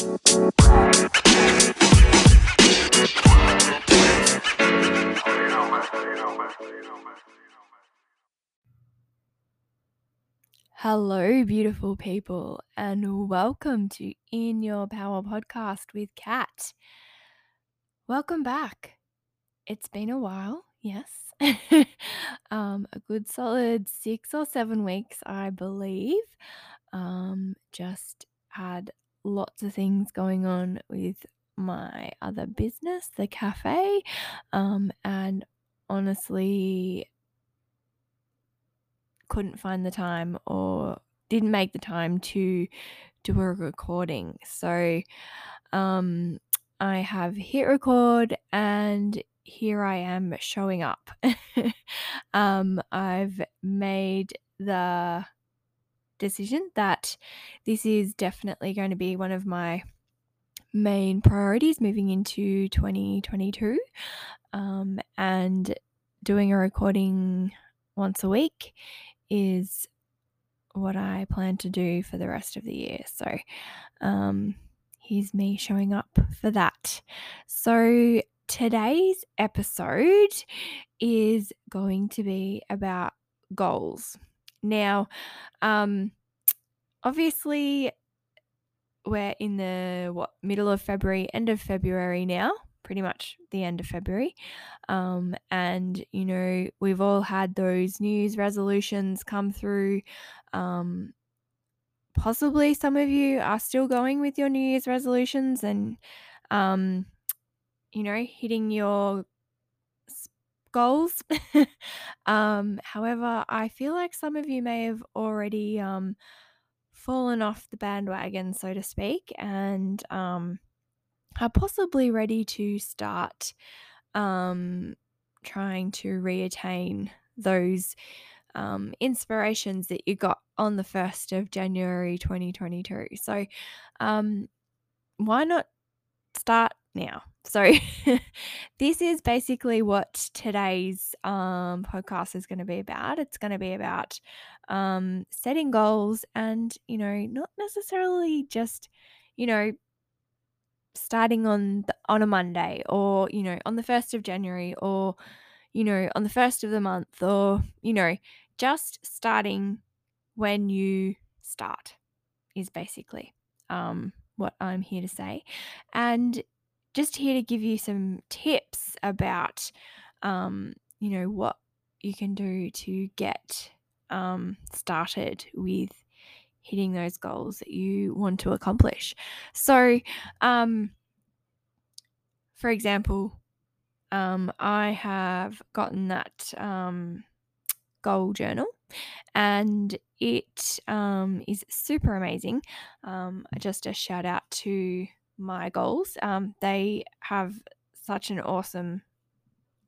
Hello, beautiful people, and welcome to In Your Power podcast with Kat. Welcome back. It's been a while, yes. um, a good solid six or seven weeks, I believe. Um, just had lots of things going on with my other business, the cafe. Um, and honestly, couldn't find the time or didn't make the time to do a recording. So um, I have hit record and here I am showing up. um, I've made the decision that this is definitely going to be one of my main priorities moving into 2022 um, and doing a recording once a week is what I plan to do for the rest of the year. So, um, here's me showing up for that. So, today's episode is going to be about goals. Now, um, obviously, we're in the what middle of February, end of February now pretty much the end of February. Um, and, you know, we've all had those news resolutions come through. Um, possibly some of you are still going with your New Year's resolutions and, um, you know, hitting your goals. um, however, I feel like some of you may have already um, fallen off the bandwagon, so to speak, and um, are possibly ready to start um, trying to reattain those um, inspirations that you got on the 1st of January 2022. So, um, why not start now? So, this is basically what today's um, podcast is going to be about. It's going to be about um, setting goals and, you know, not necessarily just, you know, starting on the, on a Monday or you know on the 1st of January or you know on the 1st of the month or you know just starting when you start is basically um, what I'm here to say and just here to give you some tips about um, you know what you can do to get um, started with hitting those goals that you want to accomplish. So, um, for example, um, I have gotten that um, goal journal and it um, is super amazing. Um, just a shout out to MiGoals. Um, they have such an awesome,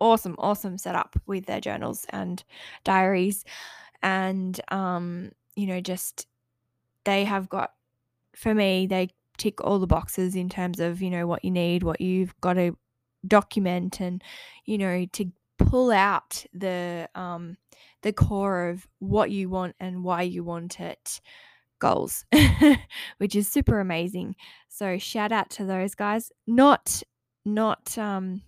awesome, awesome setup with their journals and diaries. And, um, you know, just they have got for me they tick all the boxes in terms of you know what you need what you've got to document and you know to pull out the um the core of what you want and why you want it goals which is super amazing. So shout out to those guys. Not not um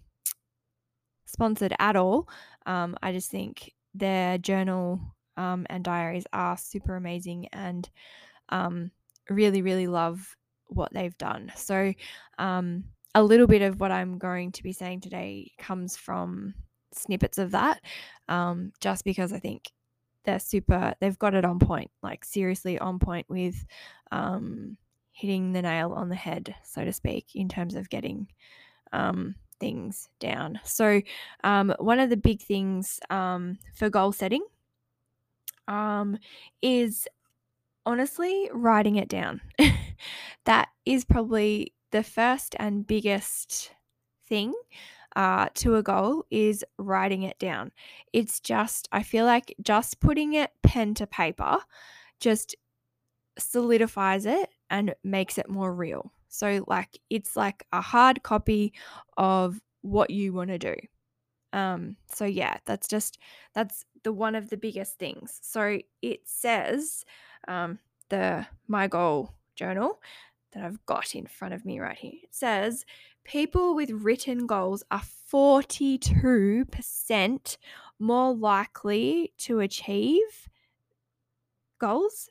sponsored at all. Um i just think their journal um, and diaries are super amazing and um, really, really love what they've done. So, um, a little bit of what I'm going to be saying today comes from snippets of that, um, just because I think they're super, they've got it on point, like seriously on point with um, hitting the nail on the head, so to speak, in terms of getting um, things down. So, um, one of the big things um, for goal setting um, is honestly, writing it down. that is probably the first and biggest thing uh, to a goal is writing it down. It's just, I feel like just putting it pen to paper just solidifies it and makes it more real. So, like, it's like a hard copy of what you want to do. Um, so yeah, that's just that's the one of the biggest things. So it says um, the my goal journal. that I've got in front of me right here. It says people with written goals are 42% more likely to achieve goals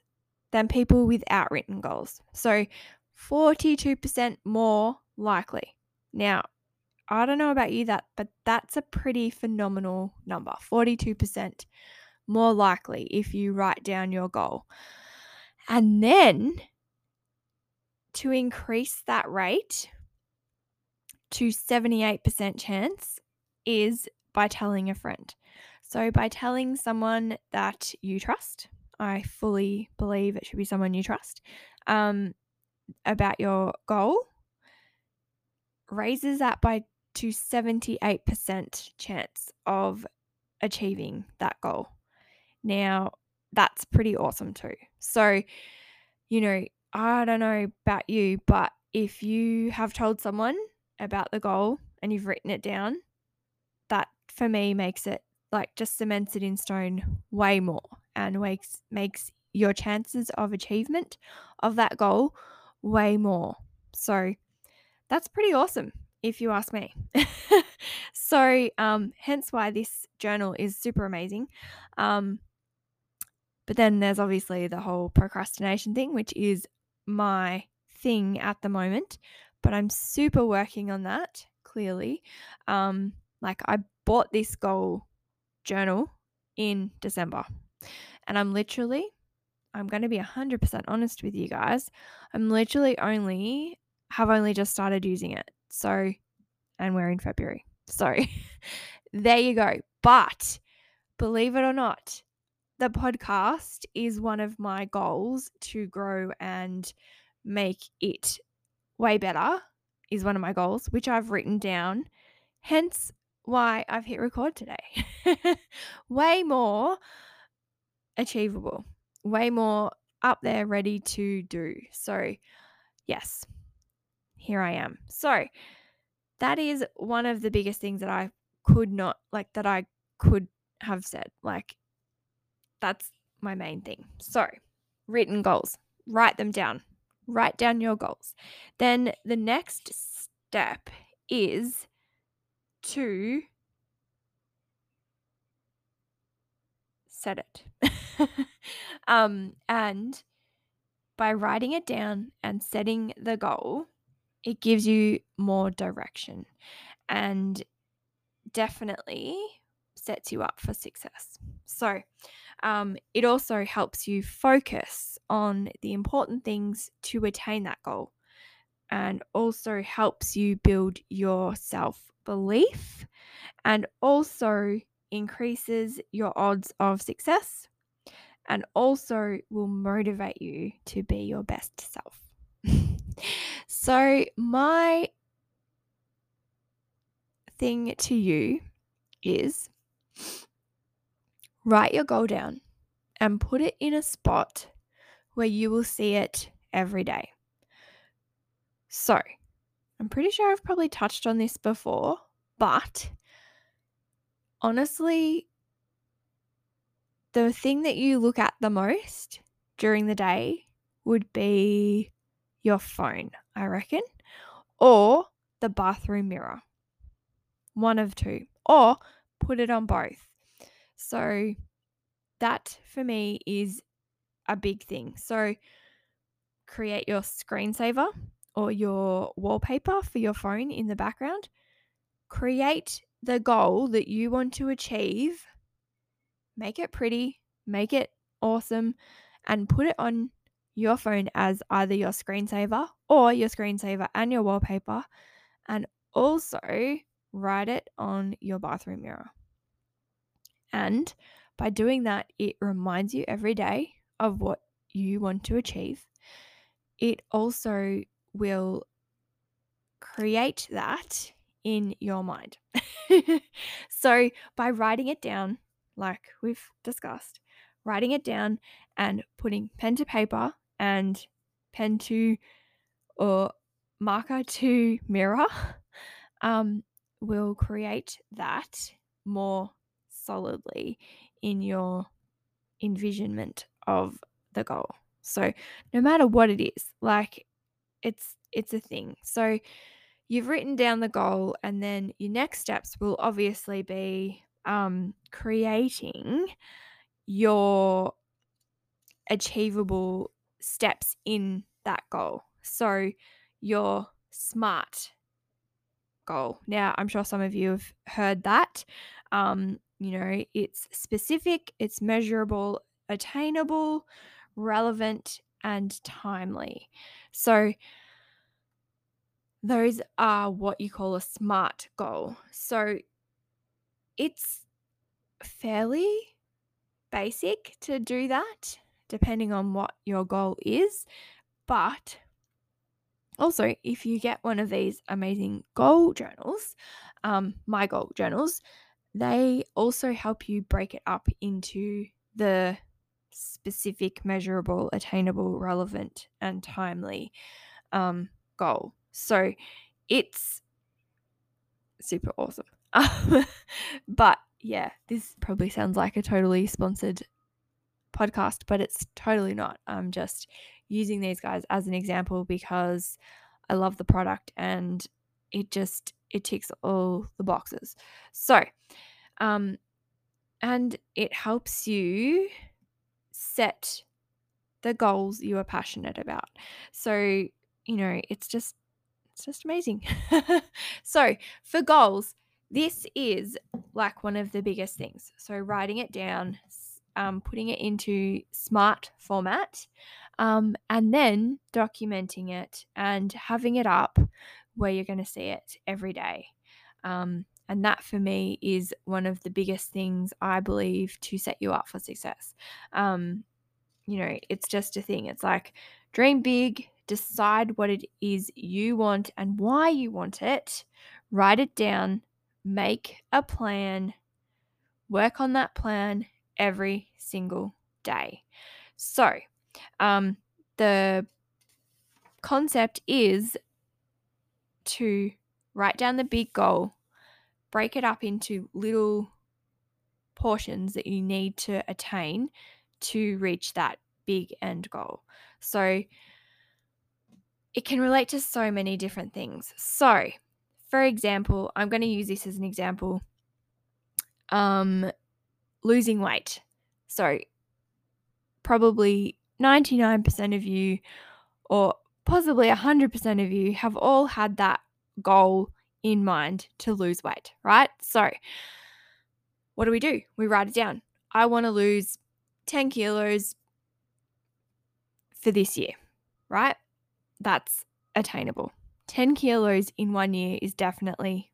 than people without written goals. So 42% more likely. Now, I don't know about you that but that's a pretty phenomenal number. 42% more likely if you write down your goal. And then to increase that rate to 78% chance is by telling a friend. So, by telling someone that you trust, I fully believe it should be someone you trust, um, about your goal, raises that by to 78% chance of achieving that goal. Now, that's pretty awesome too. So, you know, I don't know about you, but if you have told someone about the goal and you've written it down, that for me makes it like just cements it in stone way more and makes makes your chances of achievement of that goal way more. So that's pretty awesome if you ask me. so um hence why this journal is super amazing. Um but then there's obviously the whole procrastination thing, which is my thing at the moment, but I'm super working on that clearly. Um, like I bought this goal journal in December, and I'm literally, I'm going to be 100% honest with you guys. I'm literally only, have only just started using it. So, and we're in February. So, there you go. But believe it or not, the podcast is one of my goals to grow and make it way better is one of my goals, which I've written down. Hence why I've hit record today. way more achievable, way more up there, ready to do. So, yes, here I am. So, that is one of the biggest things that I could not, like, that I could have said. Like, that's my main thing. So, written goals, write them down. Write down your goals. Then the next step is to set it. um, and by writing it down and setting the goal, it gives you more direction and definitely sets you up for success. So, um, it also helps you focus on the important things to attain that goal and also helps you build your self belief and also increases your odds of success and also will motivate you to be your best self. so, my thing to you is Write your goal down and put it in a spot where you will see it every day. So, I'm pretty sure I've probably touched on this before, but honestly, the thing that you look at the most during the day would be your phone, I reckon, or the bathroom mirror. One of two, or put it on both. So that for me is a big thing. So create your screensaver or your wallpaper for your phone in the background. Create the goal that you want to achieve. Make it pretty, make it awesome, and put it on your phone as either your screensaver or your screensaver and your wallpaper. And also write it on your bathroom mirror. And by doing that, it reminds you every day of what you want to achieve. It also will create that in your mind. so, by writing it down, like we've discussed, writing it down and putting pen to paper and pen to or marker to mirror um, will create that more solidly in your envisionment of the goal. So, no matter what it is, like it's it's a thing. So you've written down the goal and then your next steps will obviously be um, creating your achievable steps in that goal. So your SMART goal. Now, I'm sure some of you have heard that. Um, you know, it's specific, it's measurable, attainable, relevant, and timely. So, those are what you call a SMART goal. So, it's fairly basic to do that, depending on what your goal is. But also, if you get one of these amazing goal journals, um, my goal journals, they also help you break it up into the specific, measurable, attainable, relevant, and timely um, goal. So it's super awesome. but yeah, this probably sounds like a totally sponsored podcast, but it's totally not. I'm just using these guys as an example because I love the product and it just it ticks all the boxes. So, um and it helps you set the goals you are passionate about. So, you know, it's just it's just amazing. so, for goals, this is like one of the biggest things. So, writing it down, um, putting it into smart format, um, and then documenting it and having it up where you're going to see it every day. Um, and that for me is one of the biggest things I believe to set you up for success. Um, you know, it's just a thing. It's like dream big, decide what it is you want and why you want it, write it down, make a plan, work on that plan every single day. So, um, the concept is to write down the big goal, break it up into little portions that you need to attain to reach that big end goal. So it can relate to so many different things. So, for example, I'm going to use this as an example. Um, losing weight. So, probably 99% of you, or possibly 100% of you, have all had that goal in mind to lose weight, right? So, what do we do? We write it down. I want to lose 10 kilos for this year, right? That's attainable. 10 kilos in one year is definitely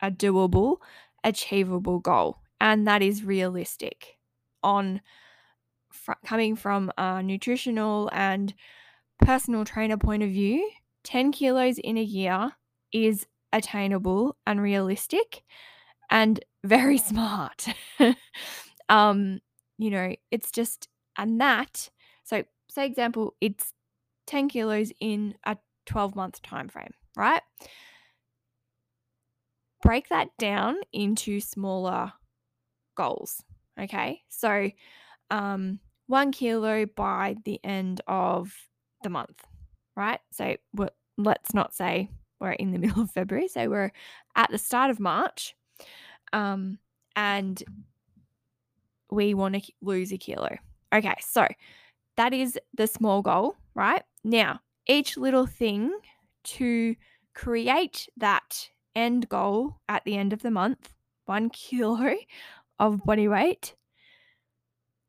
a doable, achievable goal, and that is realistic on fr- coming from a nutritional and personal trainer point of view, 10 kilos in a year is attainable and realistic and very smart. um, you know, it's just, and that, so say example, it's 10 kilos in a 12 month time frame, right? Break that down into smaller goals. Okay. So um, one kilo by the end of the month, right? So let's not say we're in the middle of February, so we're at the start of March, um, and we want to lose a kilo. Okay, so that is the small goal, right? Now, each little thing to create that end goal at the end of the month, one kilo of body weight,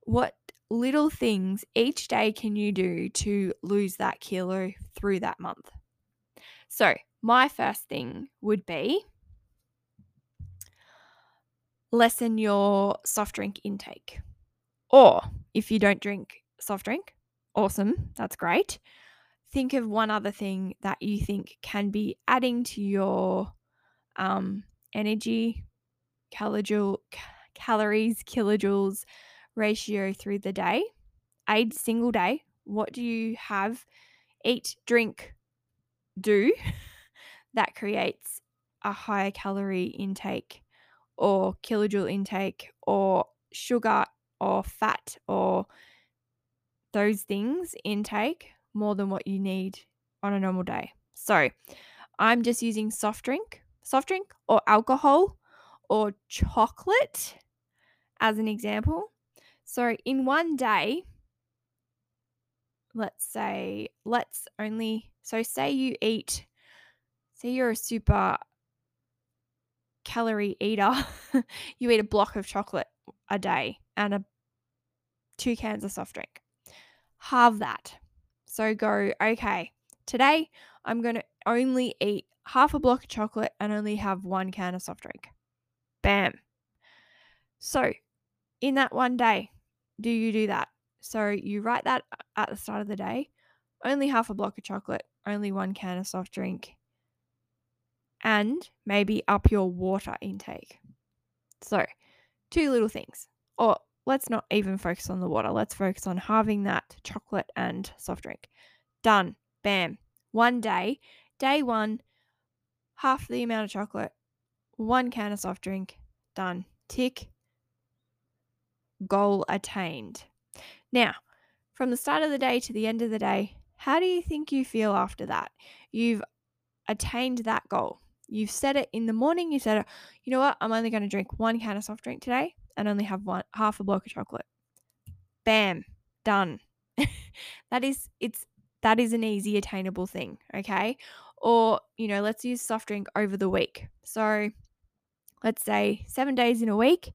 what little things each day can you do to lose that kilo through that month? So, my first thing would be lessen your soft drink intake. Or if you don't drink soft drink, awesome, that's great. Think of one other thing that you think can be adding to your um, energy, calojoule, calories, kilojoules, ratio through the day, a single day. What do you have, eat, drink, do that creates a higher calorie intake or kilojoule intake or sugar or fat or those things intake more than what you need on a normal day. So I'm just using soft drink, soft drink or alcohol or chocolate as an example. So in one day, let's say, let's only, so say you eat, say you're a super calorie eater, you eat a block of chocolate a day and a two cans of soft drink. Halve that. So go, okay, today I'm going to only eat half a block of chocolate and only have one can of soft drink. Bam. So, in that one day, do you do that? So, you write that at the start of the day only half a block of chocolate, only one can of soft drink, and maybe up your water intake. So, two little things. Or let's not even focus on the water. Let's focus on halving that chocolate and soft drink. Done. Bam. One day, day one, half the amount of chocolate, one can of soft drink. Done. Tick. Goal attained. Now, from the start of the day to the end of the day, how do you think you feel after that? You've attained that goal. You've said it in the morning, you said, oh, you know what, I'm only going to drink one can of soft drink today and only have one half a block of chocolate. Bam, done. that is it's that is an easy attainable thing, okay? Or, you know, let's use soft drink over the week. So, let's say 7 days in a week,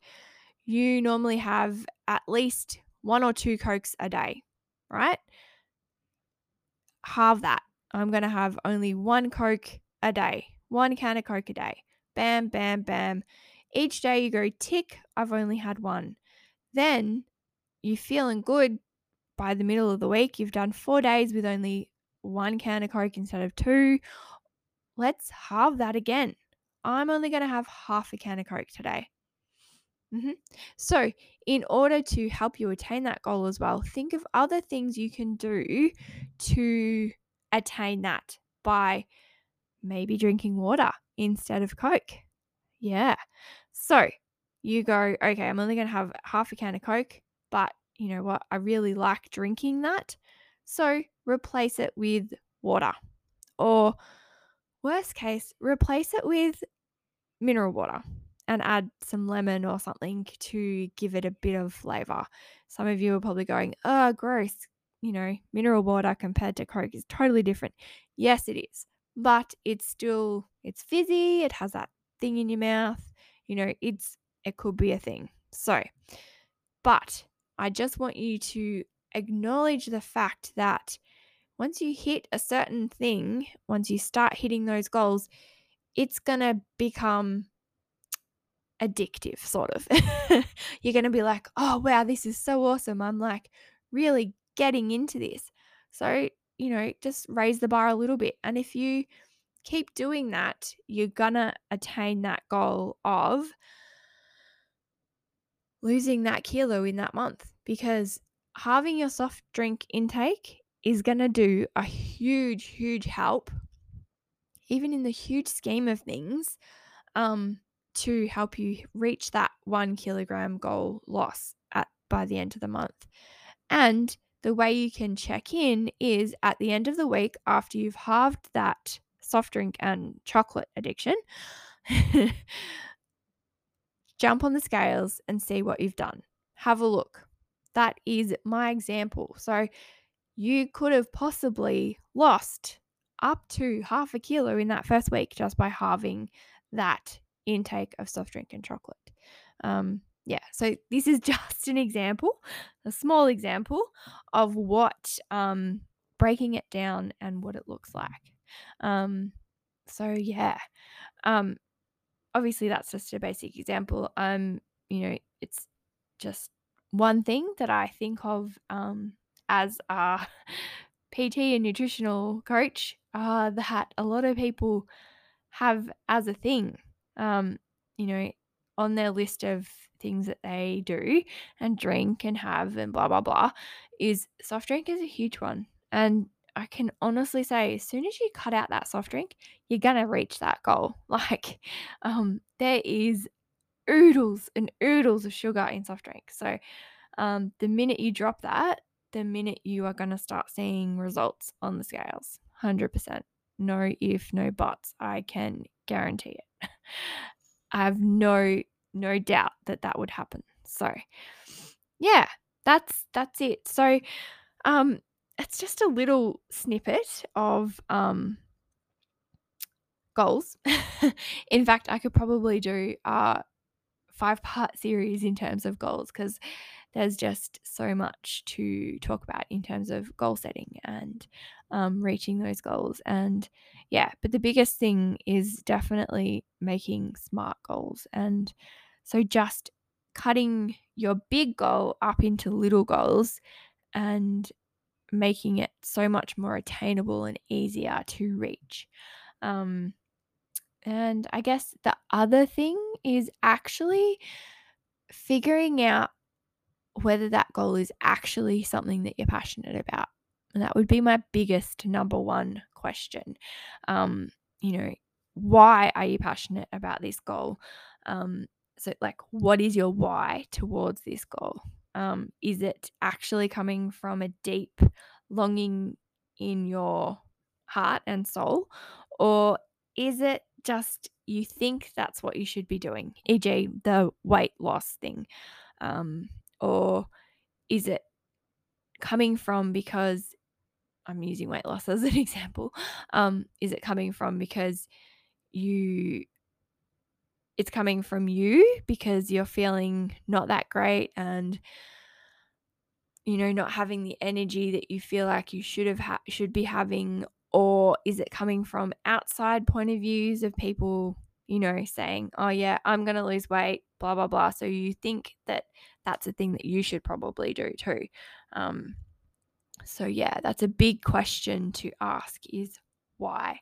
you normally have at least one or two cokes a day, right? Halve that. I'm going to have only one coke a day, one can of coke a day. Bam, bam, bam. Each day you go tick, I've only had one. Then you're feeling good by the middle of the week. You've done four days with only one can of Coke instead of two. Let's halve that again. I'm only going to have half a can of Coke today. Mm-hmm. So, in order to help you attain that goal as well, think of other things you can do to attain that by maybe drinking water instead of Coke. Yeah. So, you go, okay, I'm only going to have half a can of Coke, but you know what? I really like drinking that. So, replace it with water. Or, worst case, replace it with mineral water and add some lemon or something to give it a bit of flavor. Some of you are probably going, oh, gross. You know, mineral water compared to Coke is totally different. Yes, it is. But it's still, it's fizzy. It has that thing in your mouth. You know, it's, it could be a thing. So, but I just want you to acknowledge the fact that once you hit a certain thing, once you start hitting those goals, it's going to become addictive, sort of. You're going to be like, oh, wow, this is so awesome. I'm like really getting into this. So, you know, just raise the bar a little bit. And if you keep doing that, you're going to attain that goal of losing that kilo in that month because halving your soft drink intake is going to do a huge, huge help, even in the huge scheme of things, um, to help you reach that one kilogram goal loss at by the end of the month. And the way you can check in is at the end of the week after you've halved that soft drink and chocolate addiction. jump on the scales and see what you've done. Have a look. That is my example. So you could have possibly lost up to half a kilo in that first week just by halving that intake of soft drink and chocolate. Um, yeah, so this is just an example, a small example of what um, breaking it down and what it looks like. Um, so yeah, um, obviously that's just a basic example. Um, you know, it's just one thing that I think of um, as a PT and nutritional coach uh, that a lot of people have as a thing. Um, you know, on their list of things that they do and drink and have and blah blah blah is soft drink is a huge one. And I can honestly say, as soon as you cut out that soft drink, you're gonna reach that goal. Like, um, there is oodles and oodles of sugar in soft drink. So, um, the minute you drop that, the minute you are gonna start seeing results on the scales, 100%. No if, no buts. I can guarantee it. I have no no doubt that that would happen. So, yeah, that's that's it. So, um it's just a little snippet of um goals. in fact, I could probably do a five part series in terms of goals because there's just so much to talk about in terms of goal setting and um, reaching those goals. And yeah, but the biggest thing is definitely making smart goals. And so just cutting your big goal up into little goals and making it so much more attainable and easier to reach. Um, and I guess the other thing is actually figuring out whether that goal is actually something that you're passionate about. That would be my biggest number one question. Um, you know, why are you passionate about this goal? Um, so, like, what is your why towards this goal? Um, is it actually coming from a deep longing in your heart and soul? Or is it just you think that's what you should be doing, e.g., the weight loss thing? Um, or is it coming from because I'm using weight loss as an example? Um, is it coming from because you it's coming from you because you're feeling not that great and you know not having the energy that you feel like you should have ha- should be having or is it coming from outside point of views of people you know saying oh yeah i'm going to lose weight blah blah blah so you think that that's a thing that you should probably do too um, so yeah that's a big question to ask is why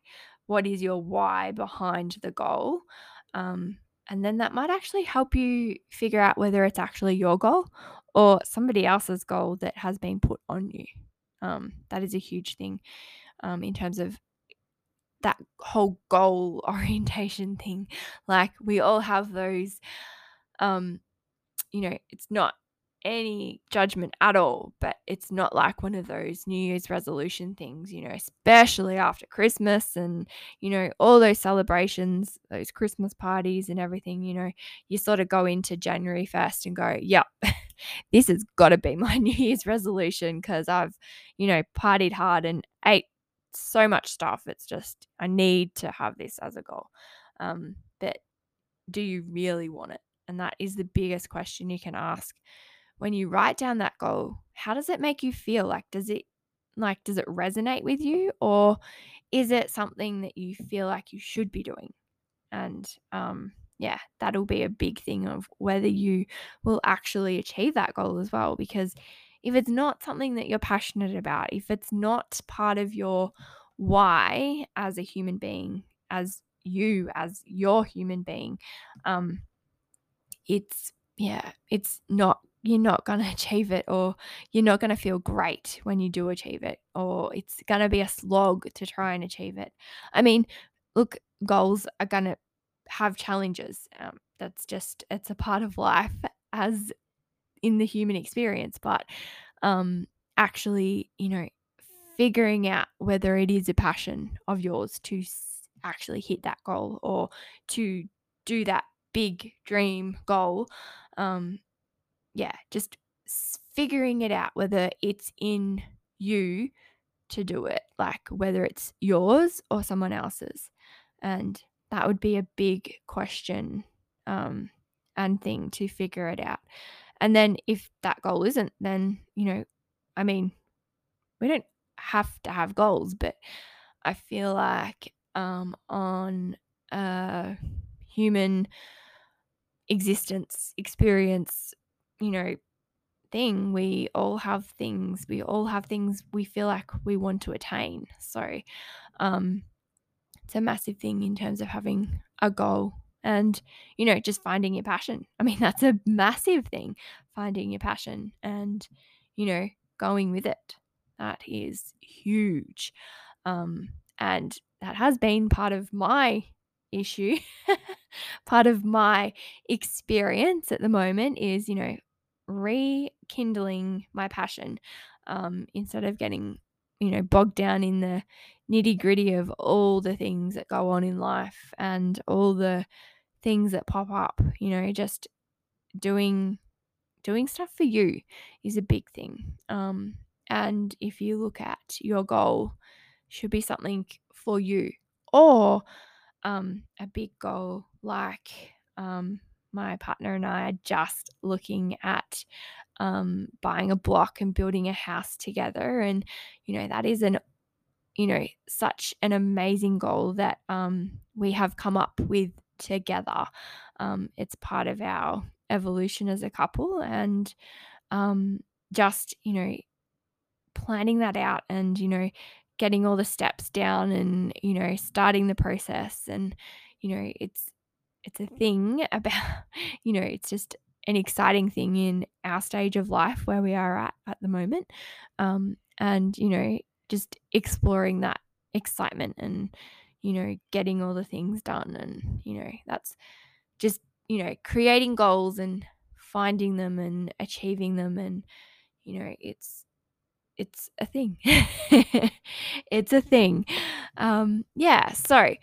what is your why behind the goal um, and then that might actually help you figure out whether it's actually your goal or somebody else's goal that has been put on you. Um, that is a huge thing um, in terms of that whole goal orientation thing. Like we all have those, um, you know, it's not any judgment at all, but it's not like one of those New Year's resolution things, you know, especially after Christmas and, you know, all those celebrations, those Christmas parties and everything, you know, you sort of go into January 1st and go, yep, this has got to be my New Year's resolution because I've, you know, partied hard and ate so much stuff. It's just, I need to have this as a goal. Um, but do you really want it? And that is the biggest question you can ask when you write down that goal, how does it make you feel? Like, does it like does it resonate with you or is it something that you feel like you should be doing? And um, yeah, that'll be a big thing of whether you will actually achieve that goal as well. Because if it's not something that you're passionate about, if it's not part of your why as a human being, as you, as your human being, um, it's yeah, it's not you're not going to achieve it or you're not going to feel great when you do achieve it or it's going to be a slog to try and achieve it. I mean, look, goals are going to have challenges. Um, that's just, it's a part of life as in the human experience. But um, actually, you know, figuring out whether it is a passion of yours to actually hit that goal or to do that big dream goal um, yeah, just figuring it out whether it's in you to do it, like whether it's yours or someone else's. And that would be a big question um, and thing to figure it out. And then if that goal isn't, then, you know, I mean, we don't have to have goals, but I feel like um, on a human existence experience you know, thing. We all have things. We all have things we feel like we want to attain. So, um, it's a massive thing in terms of having a goal and, you know, just finding your passion. I mean, that's a massive thing, finding your passion and, you know, going with it. That is huge. Um, and that has been part of my issue. part of my experience at the moment is, you know, rekindling my passion um, instead of getting you know, bogged down in the nitty gritty of all the things that go on in life and all the things that pop up, you know, just doing doing stuff for you is a big thing. Um, and if you look at your goal, should be something for you or um, a big goal like um, my partner and I are just looking at um, buying a block and building a house together. And, you know, that is an, you know, such an amazing goal that um, we have come up with together. Um, it's part of our evolution as a couple and um, just, you know, planning that out and, you know, getting all the steps down and, you know, starting the process. And, you know, it's, it's a thing about, you know, it's just an exciting thing in our stage of life where we are at at the moment. Um, and, you know, just exploring that excitement and, you know, getting all the things done. And, you know, that's just, you know, creating goals and finding them and achieving them. And, you know, it's, it's a thing. it's a thing. Um, yeah. So,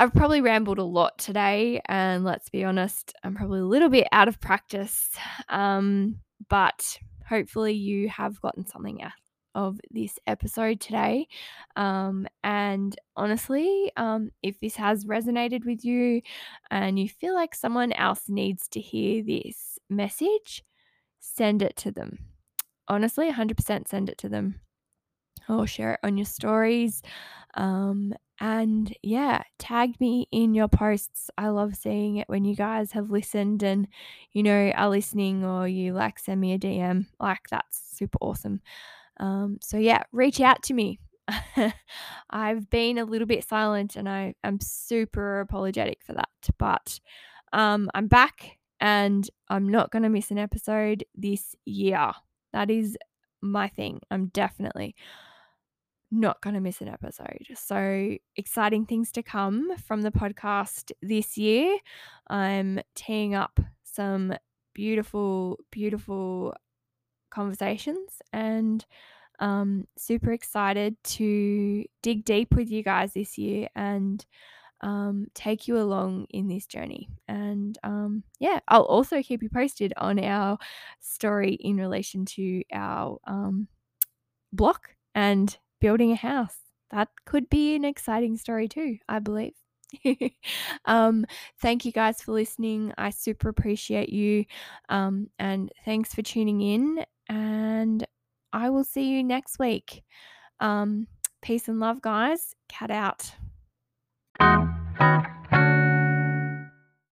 I've probably rambled a lot today, and let's be honest, I'm probably a little bit out of practice. Um, but hopefully, you have gotten something out of this episode today. Um, and honestly, um, if this has resonated with you and you feel like someone else needs to hear this message, send it to them. Honestly, 100% send it to them or share it on your stories. Um, and yeah, tag me in your posts. I love seeing it when you guys have listened and, you know, are listening or you like send me a DM. Like, that's super awesome. Um, so yeah, reach out to me. I've been a little bit silent and I am super apologetic for that. But um, I'm back and I'm not going to miss an episode this year. That is my thing. I'm definitely not going to miss an episode. So, exciting things to come from the podcast this year. I'm teeing up some beautiful, beautiful conversations and um, super excited to dig deep with you guys this year and um, take you along in this journey. And um, yeah, I'll also keep you posted on our story in relation to our um, block and building a house. That could be an exciting story too, I believe. um, thank you guys for listening. I super appreciate you. Um, and thanks for tuning in. And I will see you next week. Um, peace and love, guys. Kat out.